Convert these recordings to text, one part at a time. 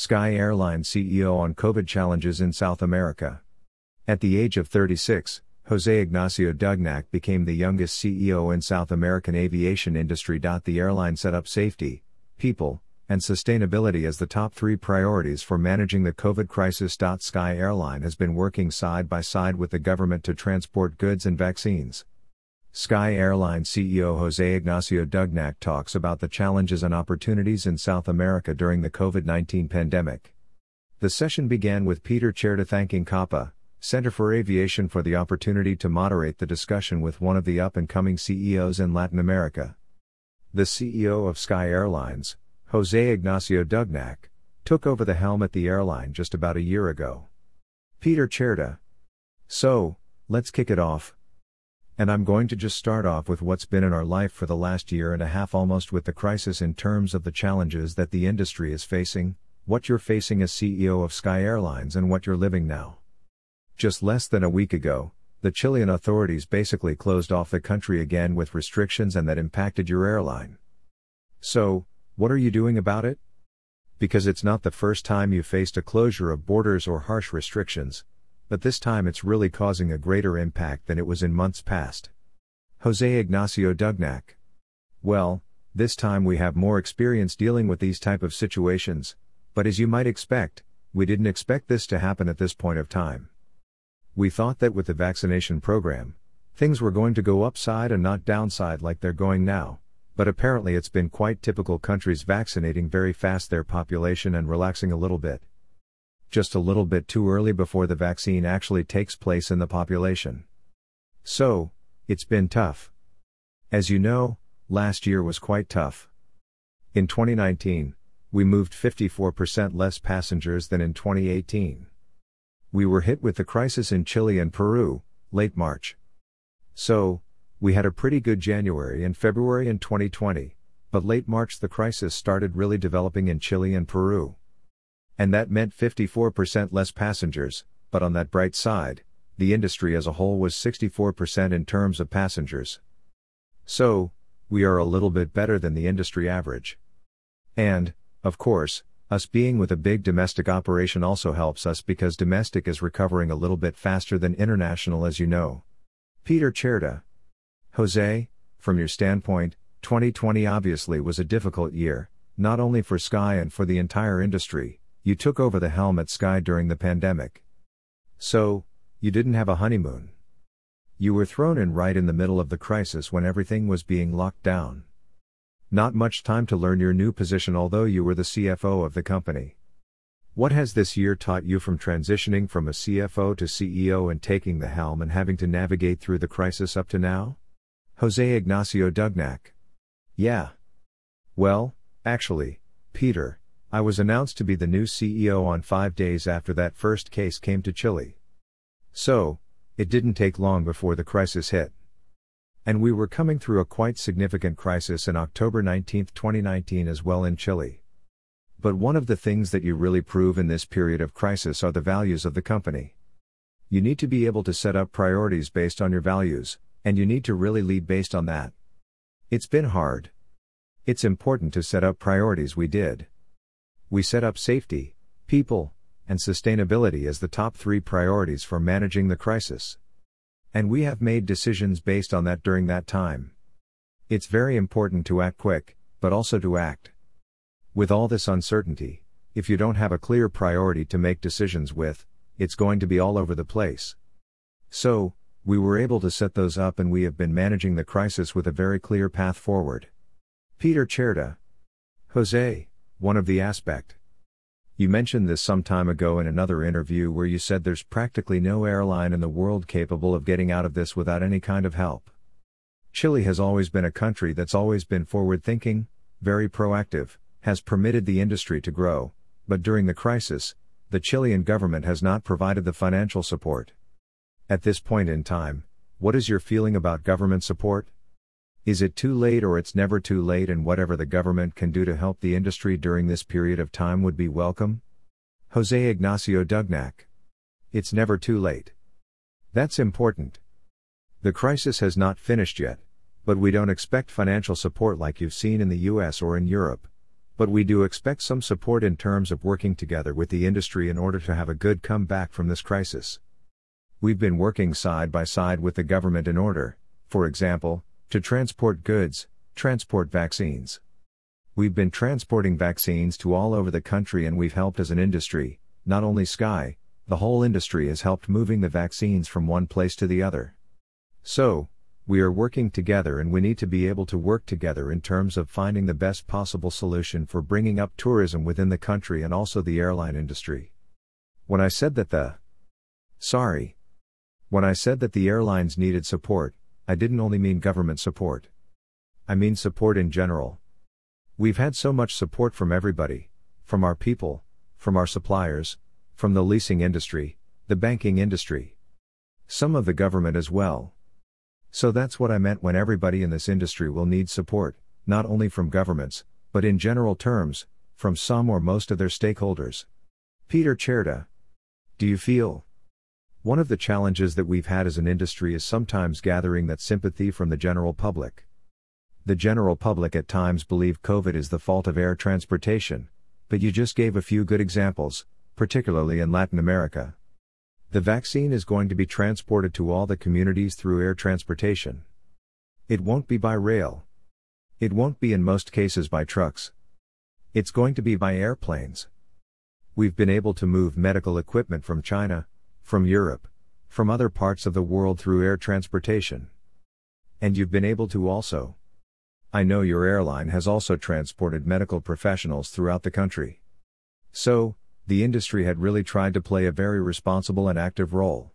Sky Airline CEO on COVID challenges in South America. At the age of 36, Jose Ignacio Dougnac became the youngest CEO in South American aviation industry. The airline set up safety, people, and sustainability as the top three priorities for managing the COVID crisis. Sky Airline has been working side by side with the government to transport goods and vaccines. Sky Airline CEO Jose Ignacio Dougnac talks about the challenges and opportunities in South America during the COVID 19 pandemic. The session began with Peter Cerdá thanking CAPA, Center for Aviation, for the opportunity to moderate the discussion with one of the up and coming CEOs in Latin America. The CEO of Sky Airlines, Jose Ignacio Dougnac, took over the helm at the airline just about a year ago. Peter Cerdá. So, let's kick it off. And I'm going to just start off with what's been in our life for the last year and a half almost with the crisis in terms of the challenges that the industry is facing, what you're facing as CEO of Sky Airlines, and what you're living now. Just less than a week ago, the Chilean authorities basically closed off the country again with restrictions and that impacted your airline. So, what are you doing about it? Because it's not the first time you faced a closure of borders or harsh restrictions, but this time it's really causing a greater impact than it was in months past. Jose Ignacio Dougnac. Well, this time we have more experience dealing with these type of situations, but as you might expect, we didn't expect this to happen at this point of time. We thought that with the vaccination program, things were going to go upside and not downside like they're going now but apparently it's been quite typical countries vaccinating very fast their population and relaxing a little bit. Just a little bit too early before the vaccine actually takes place in the population. So, it's been tough. As you know, last year was quite tough. In 2019, we moved 54% less passengers than in 2018. We were hit with the crisis in Chile and Peru, late March. So, we had a pretty good January and February in 2020, but late March the crisis started really developing in Chile and Peru. And that meant 54% less passengers, but on that bright side, the industry as a whole was 64% in terms of passengers. So, we are a little bit better than the industry average. And, of course, us being with a big domestic operation also helps us because domestic is recovering a little bit faster than international, as you know. Peter Cerdá, Jose, from your standpoint, 2020 obviously was a difficult year, not only for Sky and for the entire industry, you took over the helm at Sky during the pandemic. So, you didn't have a honeymoon. You were thrown in right in the middle of the crisis when everything was being locked down. Not much time to learn your new position, although you were the CFO of the company. What has this year taught you from transitioning from a CFO to CEO and taking the helm and having to navigate through the crisis up to now? Jose Ignacio Dougnac. Yeah. Well, actually, Peter, I was announced to be the new CEO on five days after that first case came to Chile. So, it didn't take long before the crisis hit. And we were coming through a quite significant crisis in October 19, 2019 as well in Chile. But one of the things that you really prove in this period of crisis are the values of the company. You need to be able to set up priorities based on your values, and you need to really lead based on that. It's been hard. It's important to set up priorities we did. We set up safety, people, and sustainability as the top three priorities for managing the crisis. And we have made decisions based on that during that time. It's very important to act quick, but also to act. With all this uncertainty, if you don't have a clear priority to make decisions with, it's going to be all over the place. So, we were able to set those up and we have been managing the crisis with a very clear path forward. Peter Cerdá. Jose, one of the aspect. You mentioned this some time ago in another interview where you said there's practically no airline in the world capable of getting out of this without any kind of help. Chile has always been a country that's always been forward thinking, very proactive, has permitted the industry to grow, but during the crisis, the Chilean government has not provided the financial support. At this point in time, what is your feeling about government support? Is it too late or it's never too late and whatever the government can do to help the industry during this period of time would be welcome? Jose Ignacio Dougnac. It's never too late. That's important. The crisis has not finished yet, but we don't expect financial support like you've seen in the US or in Europe. But we do expect some support in terms of working together with the industry in order to have a good comeback from this crisis. We've been working side by side with the government in order, for example, to transport goods, transport vaccines. We've been transporting vaccines to all over the country and we've helped as an industry, not only Sky, the whole industry has helped moving the vaccines from one place to the other. So, we are working together and we need to be able to work together in terms of finding the best possible solution for bringing up tourism within the country and also the airline industry. When I said that the Sorry. When I said that the airlines needed support, I didn't only mean government support. I mean support in general. We've had so much support from everybody from our people, from our suppliers, from the leasing industry, the banking industry, some of the government as well. So that's what I meant when everybody in this industry will need support, not only from governments, but in general terms, from some or most of their stakeholders. Peter Cerdá. Do you feel? One of the challenges that we've had as an industry is sometimes gathering that sympathy from the general public. The general public at times believe COVID is the fault of air transportation, but you just gave a few good examples, particularly in Latin America. The vaccine is going to be transported to all the communities through air transportation. It won't be by rail. It won't be in most cases by trucks. It's going to be by airplanes. We've been able to move medical equipment from China, from Europe, from other parts of the world through air transportation. And you've been able to also. I know your airline has also transported medical professionals throughout the country. So, the industry had really tried to play a very responsible and active role.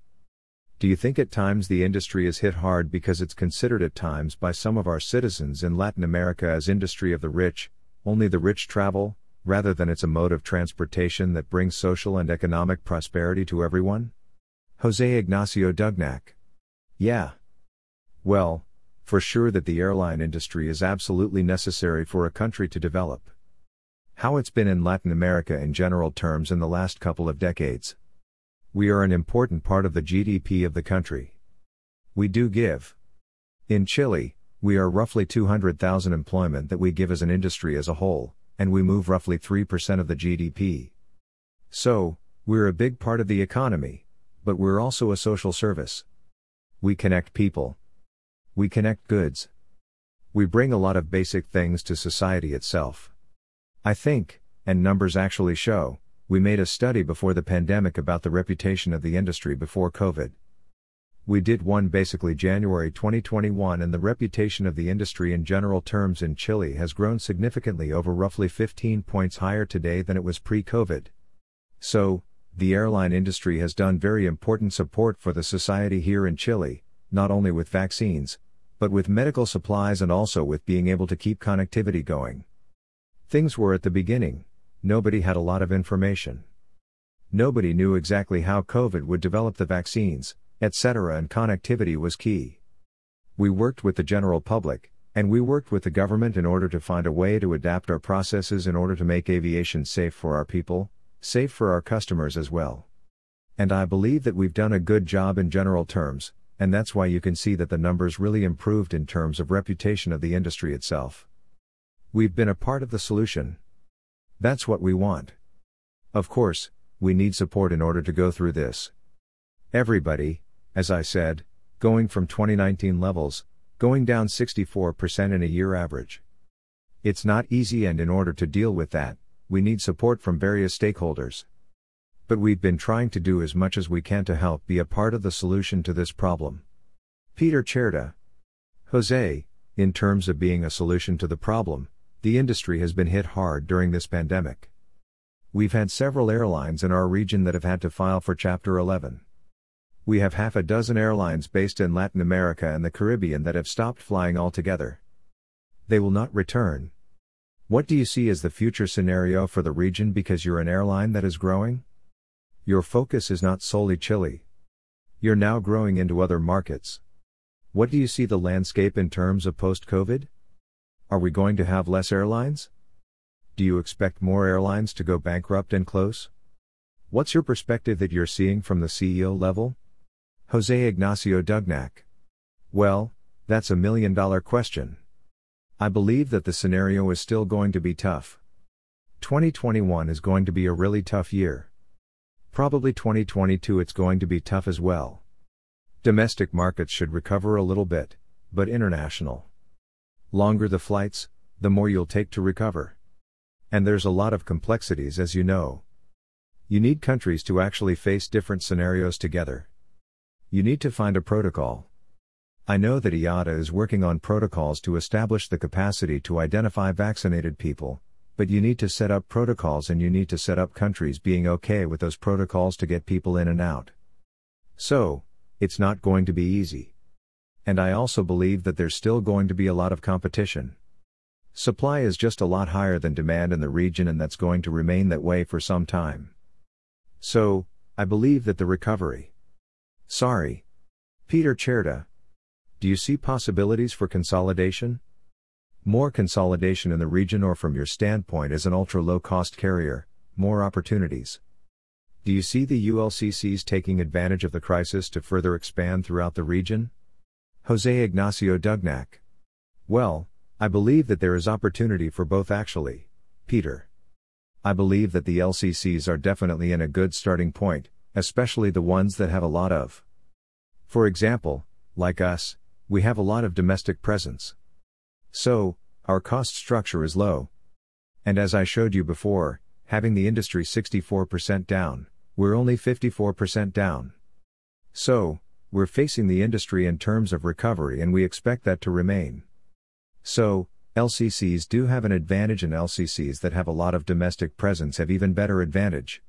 Do you think at times the industry is hit hard because it's considered at times by some of our citizens in Latin America as industry of the rich, only the rich travel, rather than it's a mode of transportation that brings social and economic prosperity to everyone? Jose Ignacio Dougnac. Yeah. Well, for sure that the airline industry is absolutely necessary for a country to develop. How it's been in Latin America in general terms in the last couple of decades. We are an important part of the GDP of the country. We do give. In Chile, we are roughly 200,000 employment that we give as an industry as a whole, and we move roughly 3% of the GDP. So, we're a big part of the economy, but we're also a social service. We connect people, we connect goods. We bring a lot of basic things to society itself. I think, and numbers actually show, we made a study before the pandemic about the reputation of the industry before COVID. We did one basically January 2021 and the reputation of the industry in general terms in Chile has grown significantly over roughly 15 points higher today than it was pre-COVID. So, the airline industry has done very important support for the society here in Chile, not only with vaccines, but with medical supplies and also with being able to keep connectivity going. Things were at the beginning, nobody had a lot of information. Nobody knew exactly how COVID would develop the vaccines, etc., and connectivity was key. We worked with the general public, and we worked with the government in order to find a way to adapt our processes in order to make aviation safe for our people, safe for our customers as well. And I believe that we've done a good job in general terms, and that's why you can see that the numbers really improved in terms of reputation of the industry itself. We've been a part of the solution. That's what we want. Of course, we need support in order to go through this. Everybody, as I said, going from 2019 levels, going down 64% in a year average. It's not easy, and in order to deal with that, we need support from various stakeholders but we've been trying to do as much as we can to help be a part of the solution to this problem. Peter Cerdá. Jose, in terms of being a solution to the problem, the industry has been hit hard during this pandemic. We've had several airlines in our region that have had to file for Chapter 11. We have half a dozen airlines based in Latin America and the Caribbean that have stopped flying altogether. They will not return. What do you see as the future scenario for the region because you're an airline that is growing? Your focus is not solely Chile. You're now growing into other markets. What do you see the landscape in terms of post COVID? Are we going to have less airlines? Do you expect more airlines to go bankrupt and close? What's your perspective that you're seeing from the CEO level? Jose Ignacio Dougnac. Well, that's a million dollar question. I believe that the scenario is still going to be tough. 2021 is going to be a really tough year. Probably 2022 it's going to be tough as well. Domestic markets should recover a little bit, but international. Longer the flights, the more you'll take to recover. And there's a lot of complexities as you know. You need countries to actually face different scenarios together. You need to find a protocol. I know that IATA is working on protocols to establish the capacity to identify vaccinated people, but you need to set up protocols and you need to set up countries being okay with those protocols to get people in and out. So, it's not going to be easy. And I also believe that there's still going to be a lot of competition. Supply is just a lot higher than demand in the region, and that's going to remain that way for some time. So, I believe that the recovery. Sorry. Peter Cerdá. Do you see possibilities for consolidation? More consolidation in the region or from your standpoint as an ultra low cost carrier, more opportunities. Do you see the ULCCs taking advantage of the crisis to further expand throughout the region? Jose Ignacio Dougnac. Well, I believe that there is opportunity for both actually, Peter. I believe that the LCCs are definitely in a good starting point, especially the ones that have a lot of. For example, like us, we have a lot of domestic presence. So, our cost structure is low. And as I showed you before, having the industry 64% down, we're only 54% down. So, we're facing the industry in terms of recovery and we expect that to remain. So, LCCs do have an advantage and LCCs that have a lot of domestic presence have even better advantage.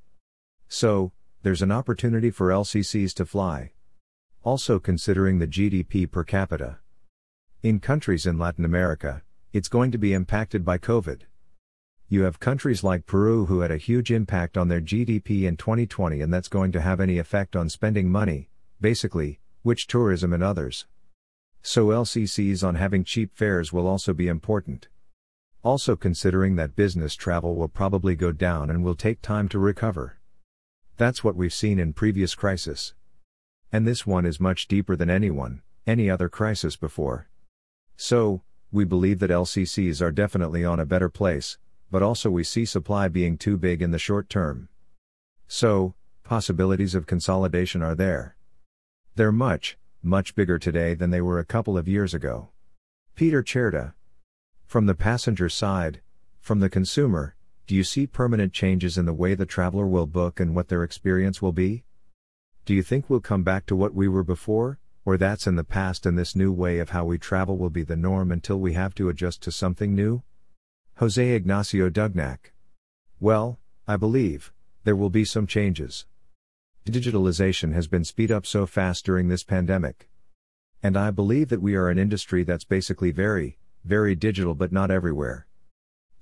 So, there's an opportunity for LCCs to fly. Also considering the GDP per capita. In countries in Latin America, it's going to be impacted by COVID. You have countries like Peru who had a huge impact on their GDP in 2020 and that's going to have any effect on spending money, basically, which tourism and others. So LCCs on having cheap fares will also be important. Also considering that business travel will probably go down and will take time to recover. That's what we've seen in previous crisis. And this one is much deeper than anyone, any other crisis before. So, we believe that LCCs are definitely on a better place, but also we see supply being too big in the short term. So, possibilities of consolidation are there. They're much, much bigger today than they were a couple of years ago. Peter Cerdá. From the passenger side, from the consumer, do you see permanent changes in the way the traveler will book and what their experience will be? Do you think we'll come back to what we were before? or that's in the past and this new way of how we travel will be the norm until we have to adjust to something new? Jose Ignacio Dougnac. Well, I believe, there will be some changes. Digitalization has been speed up so fast during this pandemic. And I believe that we are an industry that's basically very, very digital but not everywhere.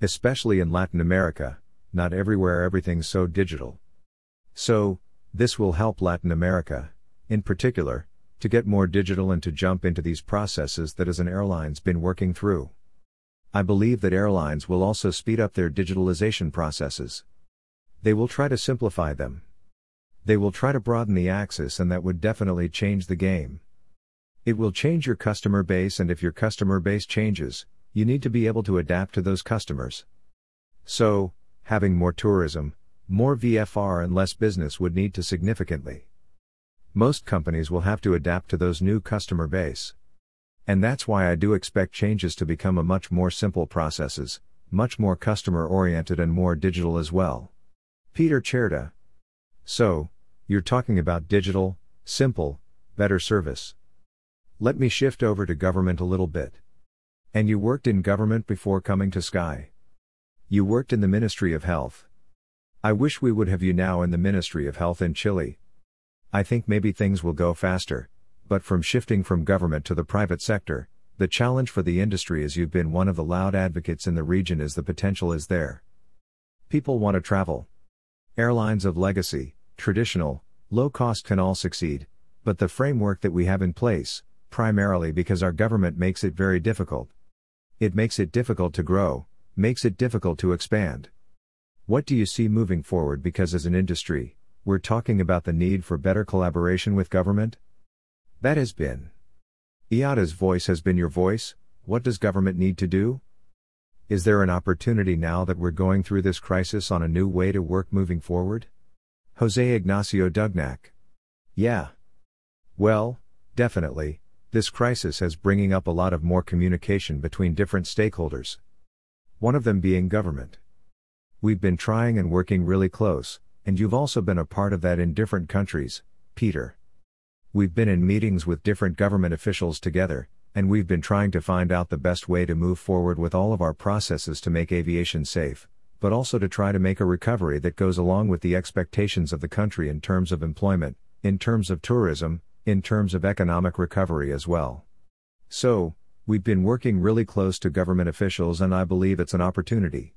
Especially in Latin America, not everywhere everything's so digital. So, this will help Latin America, in particular, to get more digital and to jump into these processes that as an airline's been working through. I believe that airlines will also speed up their digitalization processes. They will try to simplify them. They will try to broaden the axis and that would definitely change the game. It will change your customer base and if your customer base changes, you need to be able to adapt to those customers. So, having more tourism, more VFR and less business would need to significantly most companies will have to adapt to those new customer base. And that's why I do expect changes to become a much more simple processes, much more customer oriented and more digital as well. Peter Cerdá. So, you're talking about digital, simple, better service. Let me shift over to government a little bit. And you worked in government before coming to Sky. You worked in the Ministry of Health. I wish we would have you now in the Ministry of Health in Chile, I think maybe things will go faster, but from shifting from government to the private sector, the challenge for the industry as you've been one of the loud advocates in the region is the potential is there. People want to travel. Airlines of legacy, traditional, low cost can all succeed, but the framework that we have in place, primarily because our government makes it very difficult. It makes it difficult to grow, makes it difficult to expand. What do you see moving forward because as an industry, we're talking about the need for better collaboration with government? That has been. IATA's voice has been your voice, what does government need to do? Is there an opportunity now that we're going through this crisis on a new way to work moving forward? Jose Ignacio Dougnac. Yeah. Well, definitely, this crisis has bringing up a lot of more communication between different stakeholders. One of them being government. We've been trying and working really close, and you've also been a part of that in different countries, Peter. We've been in meetings with different government officials together, and we've been trying to find out the best way to move forward with all of our processes to make aviation safe, but also to try to make a recovery that goes along with the expectations of the country in terms of employment, in terms of tourism, in terms of economic recovery as well. So, we've been working really close to government officials, and I believe it's an opportunity.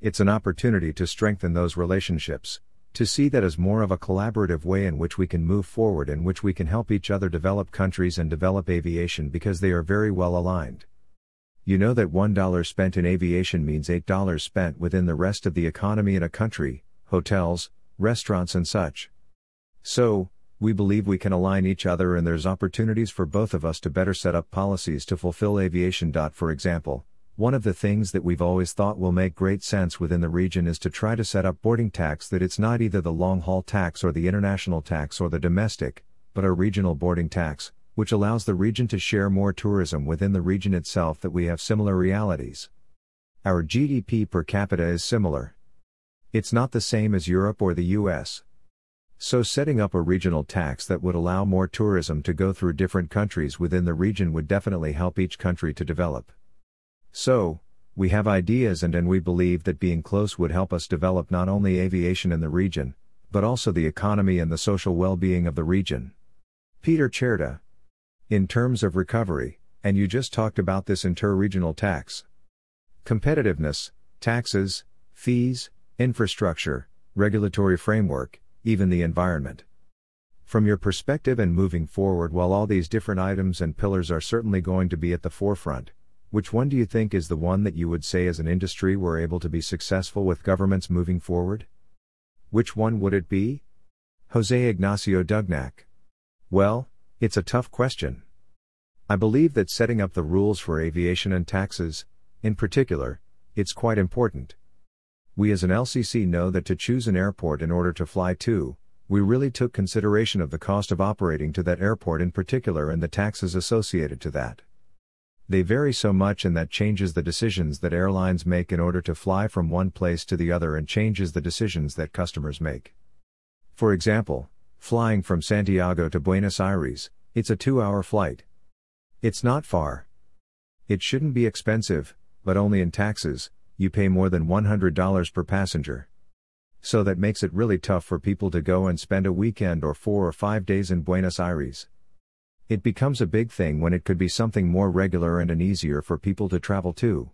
It's an opportunity to strengthen those relationships, to see that as more of a collaborative way in which we can move forward, in which we can help each other develop countries and develop aviation because they are very well aligned. You know that $1 spent in aviation means $8 spent within the rest of the economy in a country, hotels, restaurants, and such. So, we believe we can align each other and there's opportunities for both of us to better set up policies to fulfill aviation. For example, one of the things that we've always thought will make great sense within the region is to try to set up boarding tax that it's not either the long haul tax or the international tax or the domestic, but a regional boarding tax, which allows the region to share more tourism within the region itself that we have similar realities. Our GDP per capita is similar. It's not the same as Europe or the US. So, setting up a regional tax that would allow more tourism to go through different countries within the region would definitely help each country to develop. So, we have ideas and, and we believe that being close would help us develop not only aviation in the region, but also the economy and the social well being of the region. Peter Cerdá. In terms of recovery, and you just talked about this inter regional tax. Competitiveness, taxes, fees, infrastructure, regulatory framework, even the environment. From your perspective and moving forward, while all these different items and pillars are certainly going to be at the forefront, which one do you think is the one that you would say as an industry we're able to be successful with governments moving forward? Which one would it be? Jose Ignacio Dougnac. Well, it's a tough question. I believe that setting up the rules for aviation and taxes, in particular, it's quite important. We as an LCC know that to choose an airport in order to fly to, we really took consideration of the cost of operating to that airport in particular and the taxes associated to that. They vary so much and that changes the decisions that airlines make in order to fly from one place to the other and changes the decisions that customers make. For example, flying from Santiago to Buenos Aires, it's a two hour flight. It's not far. It shouldn't be expensive, but only in taxes, you pay more than $100 per passenger. So that makes it really tough for people to go and spend a weekend or four or five days in Buenos Aires. It becomes a big thing when it could be something more regular and an easier for people to travel to.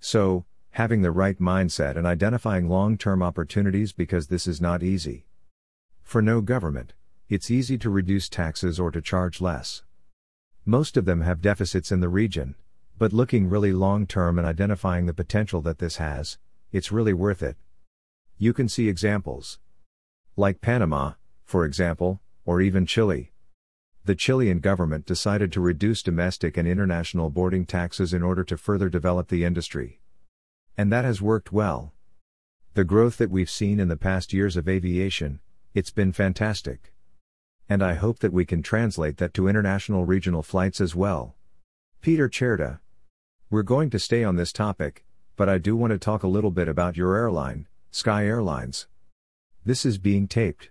So, having the right mindset and identifying long term opportunities because this is not easy. For no government, it's easy to reduce taxes or to charge less. Most of them have deficits in the region, but looking really long term and identifying the potential that this has, it's really worth it. You can see examples. Like Panama, for example, or even Chile. The Chilean government decided to reduce domestic and international boarding taxes in order to further develop the industry. And that has worked well. The growth that we've seen in the past years of aviation, it's been fantastic. And I hope that we can translate that to international regional flights as well. Peter Cerdá, we're going to stay on this topic, but I do want to talk a little bit about your airline, Sky Airlines. This is being taped.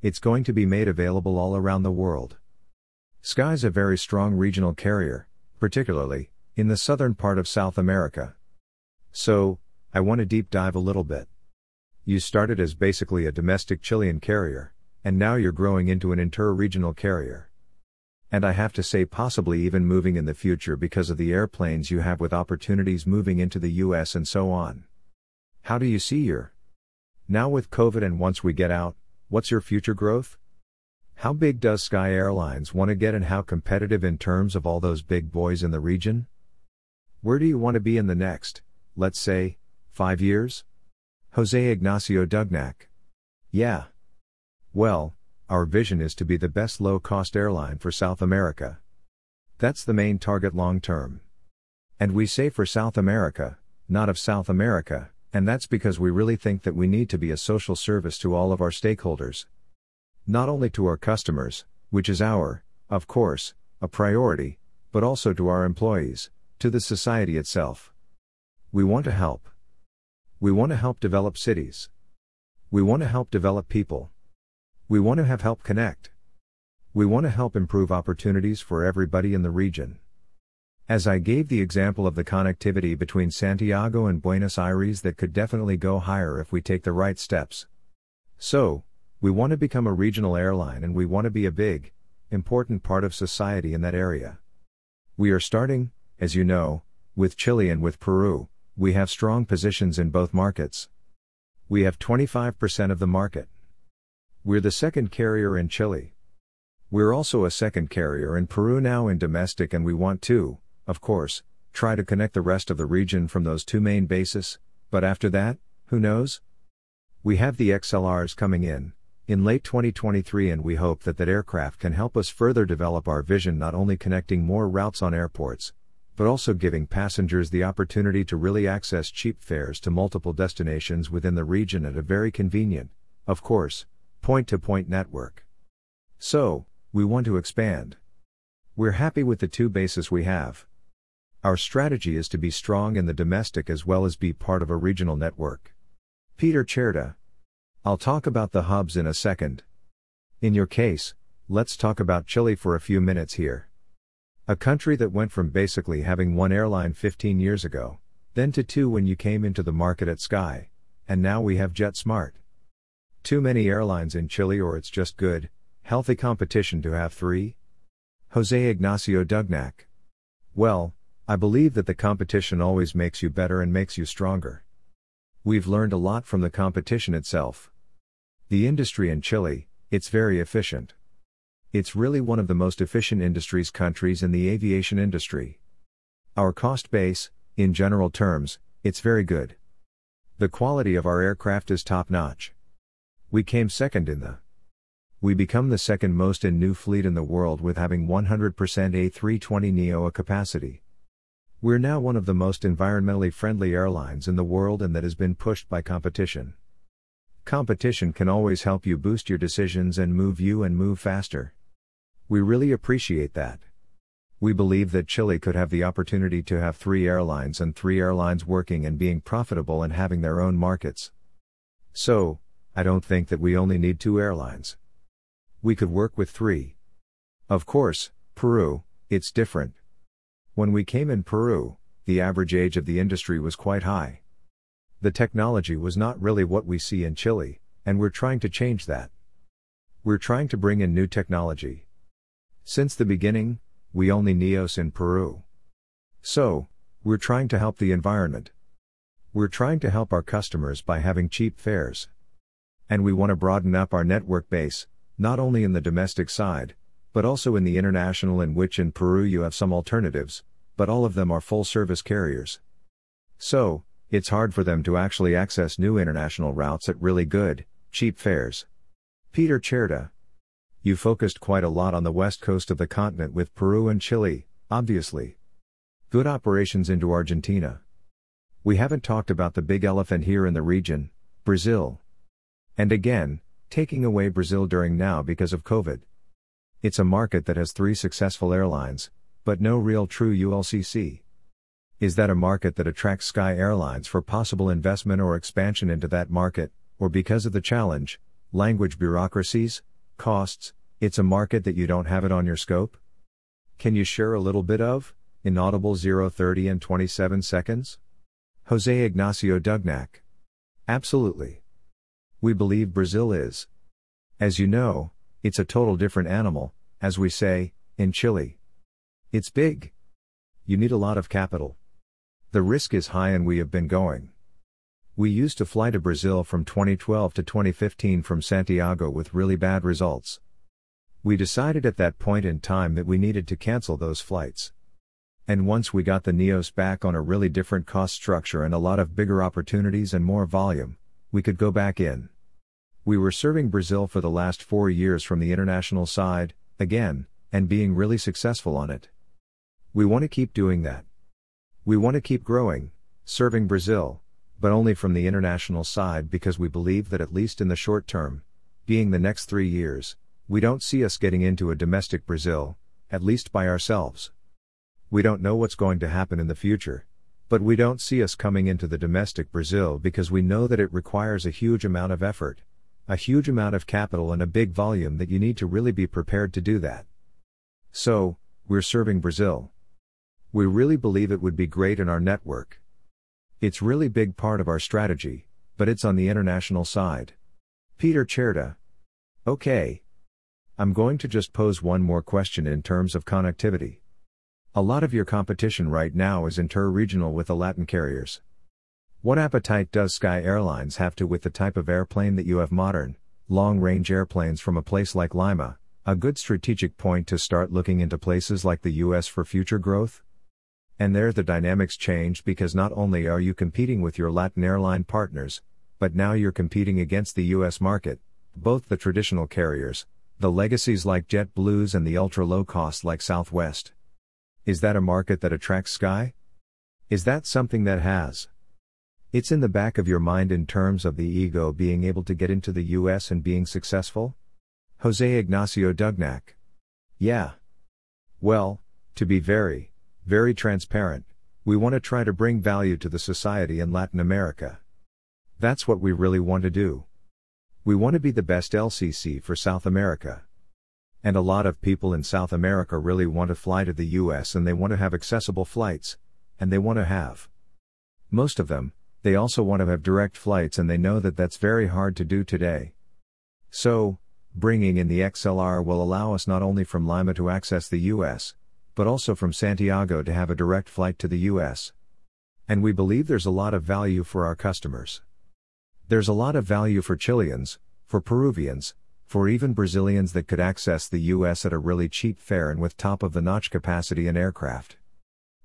It's going to be made available all around the world. Sky's a very strong regional carrier, particularly in the southern part of South America. So, I want to deep dive a little bit. You started as basically a domestic Chilean carrier, and now you're growing into an inter regional carrier. And I have to say, possibly even moving in the future because of the airplanes you have with opportunities moving into the US and so on. How do you see your? Now with COVID and once we get out, what's your future growth? How big does Sky Airlines want to get and how competitive in terms of all those big boys in the region? Where do you want to be in the next, let's say, five years? Jose Ignacio Dougnac. Yeah. Well, our vision is to be the best low cost airline for South America. That's the main target long term. And we say for South America, not of South America, and that's because we really think that we need to be a social service to all of our stakeholders. Not only to our customers, which is our, of course, a priority, but also to our employees, to the society itself. We want to help. We want to help develop cities. We want to help develop people. We want to have help connect. We want to help improve opportunities for everybody in the region. As I gave the example of the connectivity between Santiago and Buenos Aires that could definitely go higher if we take the right steps. So, we want to become a regional airline and we want to be a big, important part of society in that area. We are starting, as you know, with Chile and with Peru, we have strong positions in both markets. We have 25% of the market. We're the second carrier in Chile. We're also a second carrier in Peru now in domestic and we want to, of course, try to connect the rest of the region from those two main bases, but after that, who knows? We have the XLRs coming in, in late 2023 and we hope that that aircraft can help us further develop our vision not only connecting more routes on airports, but also giving passengers the opportunity to really access cheap fares to multiple destinations within the region at a very convenient, of course, point to point network. So, we want to expand. We're happy with the two bases we have. Our strategy is to be strong in the domestic as well as be part of a regional network. Peter Cerdá. I'll talk about the hubs in a second. In your case, let's talk about Chile for a few minutes here. A country that went from basically having one airline 15 years ago, then to two when you came into the market at Sky, and now we have JetSmart. Too many airlines in Chile or it's just good, healthy competition to have three? Jose Ignacio Dougnac. Well, I believe that the competition always makes you better and makes you stronger. We've learned a lot from the competition itself. The industry in Chile, it's very efficient. It's really one of the most efficient industries countries in the aviation industry. Our cost base, in general terms, it's very good. The quality of our aircraft is top notch. We came second in the we become the second most in new fleet in the world with having 100% A320neo capacity. We're now one of the most environmentally friendly airlines in the world and that has been pushed by competition. Competition can always help you boost your decisions and move you and move faster. We really appreciate that. We believe that Chile could have the opportunity to have three airlines and three airlines working and being profitable and having their own markets. So, I don't think that we only need two airlines. We could work with three. Of course, Peru, it's different. When we came in Peru, the average age of the industry was quite high. The technology was not really what we see in Chile, and we're trying to change that. We're trying to bring in new technology. Since the beginning, we only NEOS in Peru. So, we're trying to help the environment. We're trying to help our customers by having cheap fares. And we want to broaden up our network base, not only in the domestic side, but also in the international in which in Peru you have some alternatives, but all of them are full service carriers. So, it's hard for them to actually access new international routes at really good, cheap fares. Peter Cerdá. You focused quite a lot on the west coast of the continent with Peru and Chile, obviously. Good operations into Argentina. We haven't talked about the big elephant here in the region, Brazil. And again, taking away Brazil during now because of COVID. It's a market that has three successful airlines, but no real true ULCC. Is that a market that attracts Sky Airlines for possible investment or expansion into that market, or because of the challenge, language bureaucracies, costs, it's a market that you don't have it on your scope? Can you share a little bit of, inaudible 030 and 27 seconds? Jose Ignacio Dougnac. Absolutely. We believe Brazil is. As you know, it's a total different animal, as we say, in Chile. It's big. You need a lot of capital. The risk is high and we have been going. We used to fly to Brazil from 2012 to 2015 from Santiago with really bad results. We decided at that point in time that we needed to cancel those flights. And once we got the NEOS back on a really different cost structure and a lot of bigger opportunities and more volume, we could go back in. We were serving Brazil for the last four years from the international side, again, and being really successful on it. We want to keep doing that. We want to keep growing, serving Brazil, but only from the international side because we believe that at least in the short term, being the next three years, we don't see us getting into a domestic Brazil, at least by ourselves. We don't know what's going to happen in the future, but we don't see us coming into the domestic Brazil because we know that it requires a huge amount of effort, a huge amount of capital, and a big volume that you need to really be prepared to do that. So, we're serving Brazil. We really believe it would be great in our network. It's really big part of our strategy, but it's on the international side. Peter Cerdá. Okay. I'm going to just pose one more question in terms of connectivity. A lot of your competition right now is inter-regional with the Latin carriers. What appetite does Sky Airlines have to with the type of airplane that you have modern, long-range airplanes from a place like Lima, a good strategic point to start looking into places like the US for future growth? And there the dynamics change because not only are you competing with your Latin airline partners, but now you're competing against the US market, both the traditional carriers, the legacies like JetBlues and the ultra low cost like Southwest. Is that a market that attracts Sky? Is that something that has? It's in the back of your mind in terms of the ego being able to get into the US and being successful? Jose Ignacio Dougnac. Yeah. Well, to be very, very transparent, we want to try to bring value to the society in Latin America. That's what we really want to do. We want to be the best LCC for South America. And a lot of people in South America really want to fly to the US and they want to have accessible flights, and they want to have. Most of them, they also want to have direct flights and they know that that's very hard to do today. So, bringing in the XLR will allow us not only from Lima to access the US, but also from Santiago to have a direct flight to the US. And we believe there's a lot of value for our customers. There's a lot of value for Chileans, for Peruvians, for even Brazilians that could access the US at a really cheap fare and with top of the notch capacity and aircraft.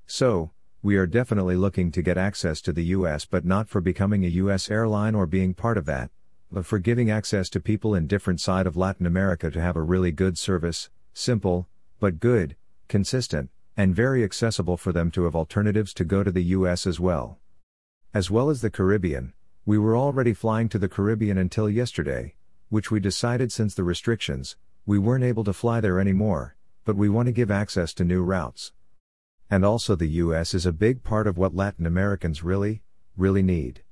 So, we are definitely looking to get access to the US but not for becoming a US airline or being part of that, but for giving access to people in different side of Latin America to have a really good service, simple, but good, consistent, and very accessible for them to have alternatives to go to the US as well. As well as the Caribbean, we were already flying to the Caribbean until yesterday, which we decided since the restrictions, we weren't able to fly there anymore, but we want to give access to new routes. And also, the US is a big part of what Latin Americans really, really need.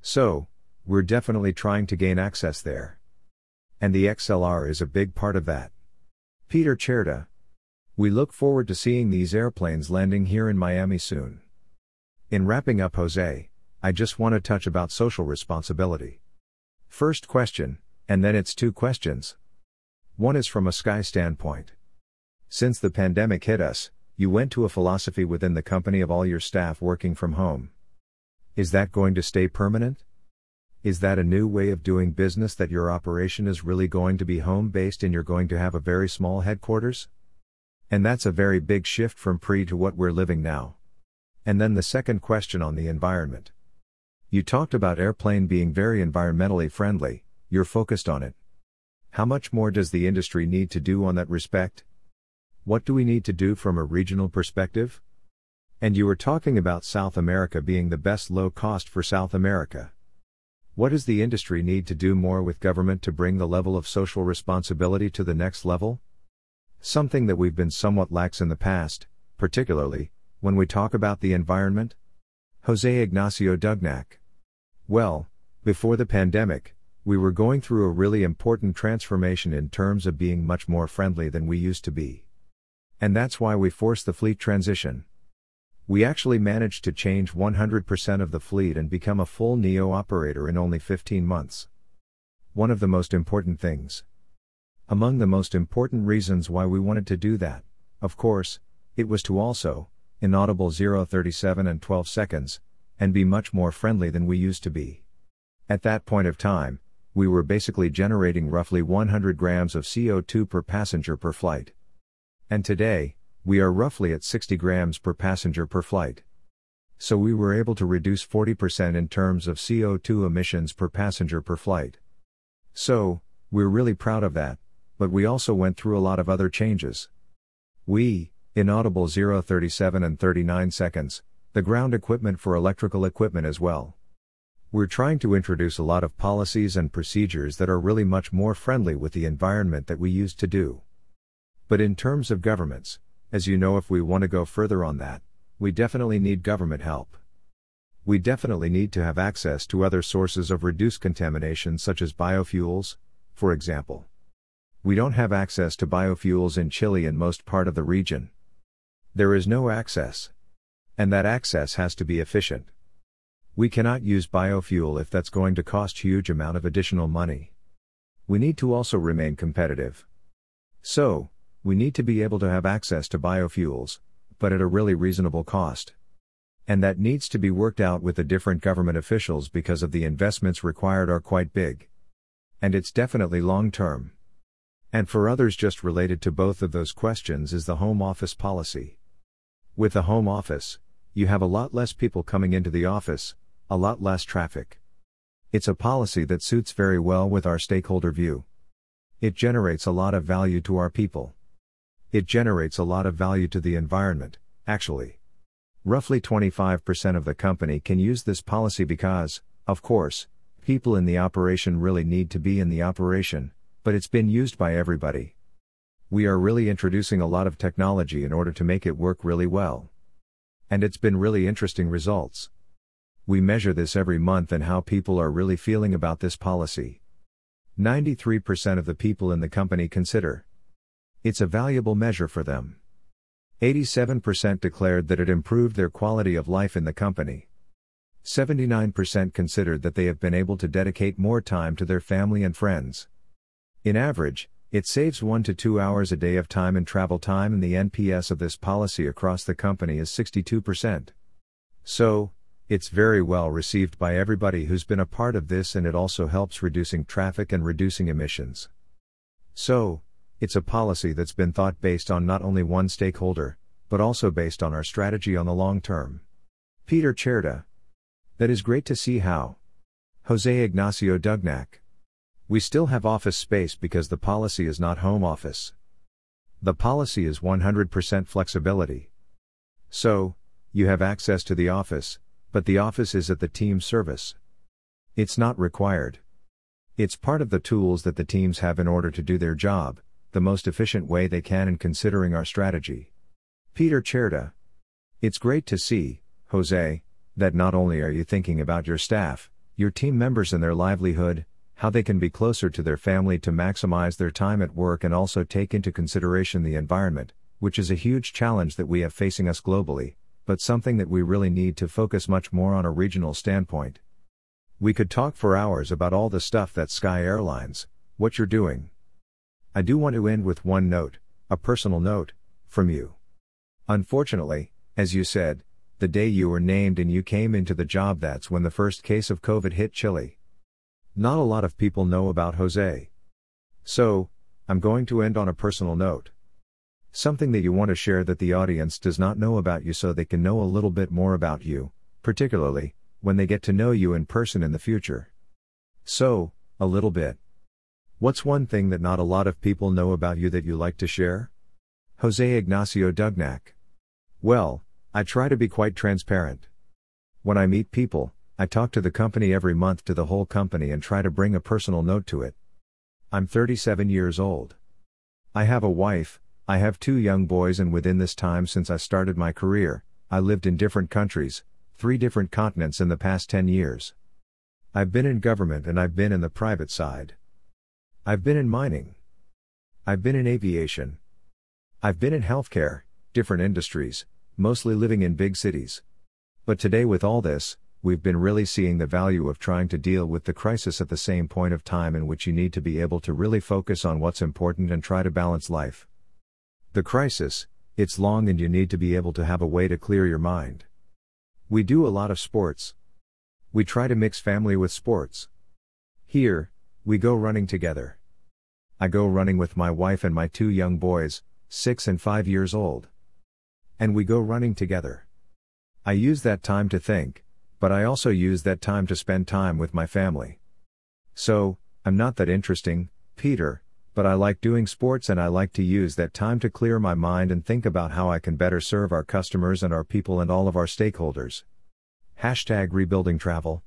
So, we're definitely trying to gain access there. And the XLR is a big part of that. Peter Cerdá, we look forward to seeing these airplanes landing here in Miami soon. In wrapping up Jose, I just want to touch about social responsibility. First question, and then it's two questions. One is from a Sky standpoint. Since the pandemic hit us, you went to a philosophy within the company of all your staff working from home. Is that going to stay permanent? Is that a new way of doing business that your operation is really going to be home based and you're going to have a very small headquarters? And that's a very big shift from pre to what we're living now. And then the second question on the environment. You talked about airplane being very environmentally friendly, you're focused on it. How much more does the industry need to do on that respect? What do we need to do from a regional perspective? And you were talking about South America being the best low cost for South America. What does the industry need to do more with government to bring the level of social responsibility to the next level? Something that we've been somewhat lax in the past, particularly, when we talk about the environment? Jose Ignacio Dougnac. Well, before the pandemic, we were going through a really important transformation in terms of being much more friendly than we used to be. And that's why we forced the fleet transition. We actually managed to change 100% of the fleet and become a full NEO operator in only 15 months. One of the most important things. Among the most important reasons why we wanted to do that, of course, it was to also, inaudible 037 and 12 seconds, and be much more friendly than we used to be. At that point of time, we were basically generating roughly 100 grams of CO2 per passenger per flight. And today, we are roughly at 60 grams per passenger per flight. So we were able to reduce 40% in terms of CO2 emissions per passenger per flight. So, we're really proud of that, but we also went through a lot of other changes. We, inaudible 037 and 39 seconds, the ground equipment for electrical equipment as well. We're trying to introduce a lot of policies and procedures that are really much more friendly with the environment that we used to do. But in terms of governments, as you know, if we want to go further on that, we definitely need government help. We definitely need to have access to other sources of reduced contamination, such as biofuels, for example. We don't have access to biofuels in Chile and most part of the region. There is no access. And that access has to be efficient. We cannot use biofuel if that's going to cost huge amount of additional money. We need to also remain competitive. So, we need to be able to have access to biofuels, but at a really reasonable cost. And that needs to be worked out with the different government officials because of the investments required are quite big. And it's definitely long term. And for others just related to both of those questions is the home office policy. With the home office, you have a lot less people coming into the office, a lot less traffic. It's a policy that suits very well with our stakeholder view. It generates a lot of value to our people. It generates a lot of value to the environment, actually. Roughly 25% of the company can use this policy because, of course, people in the operation really need to be in the operation, but it's been used by everybody. We are really introducing a lot of technology in order to make it work really well. And it's been really interesting results. We measure this every month and how people are really feeling about this policy. 93% of the people in the company consider it's a valuable measure for them. 87% declared that it improved their quality of life in the company. 79% considered that they have been able to dedicate more time to their family and friends. In average, it saves 1 to 2 hours a day of time and travel time, and the NPS of this policy across the company is 62%. So, it's very well received by everybody who's been a part of this and it also helps reducing traffic and reducing emissions. So, it's a policy that's been thought based on not only one stakeholder, but also based on our strategy on the long term. Peter Cerdá. That is great to see how. Jose Ignacio Dougnac. We still have office space because the policy is not home office. The policy is 100% flexibility. So, you have access to the office, but the office is at the team service. It's not required. It's part of the tools that the teams have in order to do their job, the most efficient way they can in considering our strategy. Peter Cerdá. It's great to see, Jose, that not only are you thinking about your staff, your team members and their livelihood, how they can be closer to their family to maximize their time at work and also take into consideration the environment, which is a huge challenge that we have facing us globally, but something that we really need to focus much more on a regional standpoint. We could talk for hours about all the stuff that Sky Airlines, what you're doing. I do want to end with one note, a personal note, from you. Unfortunately, as you said, the day you were named and you came into the job, that's when the first case of COVID hit Chile. Not a lot of people know about Jose. So, I'm going to end on a personal note. Something that you want to share that the audience does not know about you so they can know a little bit more about you, particularly, when they get to know you in person in the future. So, a little bit. What's one thing that not a lot of people know about you that you like to share? Jose Ignacio Dougnac. Well, I try to be quite transparent. When I meet people, I talk to the company every month to the whole company and try to bring a personal note to it. I'm 37 years old. I have a wife, I have two young boys, and within this time since I started my career, I lived in different countries, three different continents in the past 10 years. I've been in government and I've been in the private side. I've been in mining. I've been in aviation. I've been in healthcare, different industries, mostly living in big cities. But today, with all this, we've been really seeing the value of trying to deal with the crisis at the same point of time in which you need to be able to really focus on what's important and try to balance life. The crisis, it's long and you need to be able to have a way to clear your mind. We do a lot of sports. We try to mix family with sports. Here, we go running together. I go running with my wife and my two young boys, 6 and 5 years old. And we go running together. I use that time to think, but I also use that time to spend time with my family. So, I'm not that interesting, Peter, but I like doing sports and I like to use that time to clear my mind and think about how I can better serve our customers and our people and all of our stakeholders. Hashtag rebuilding travel.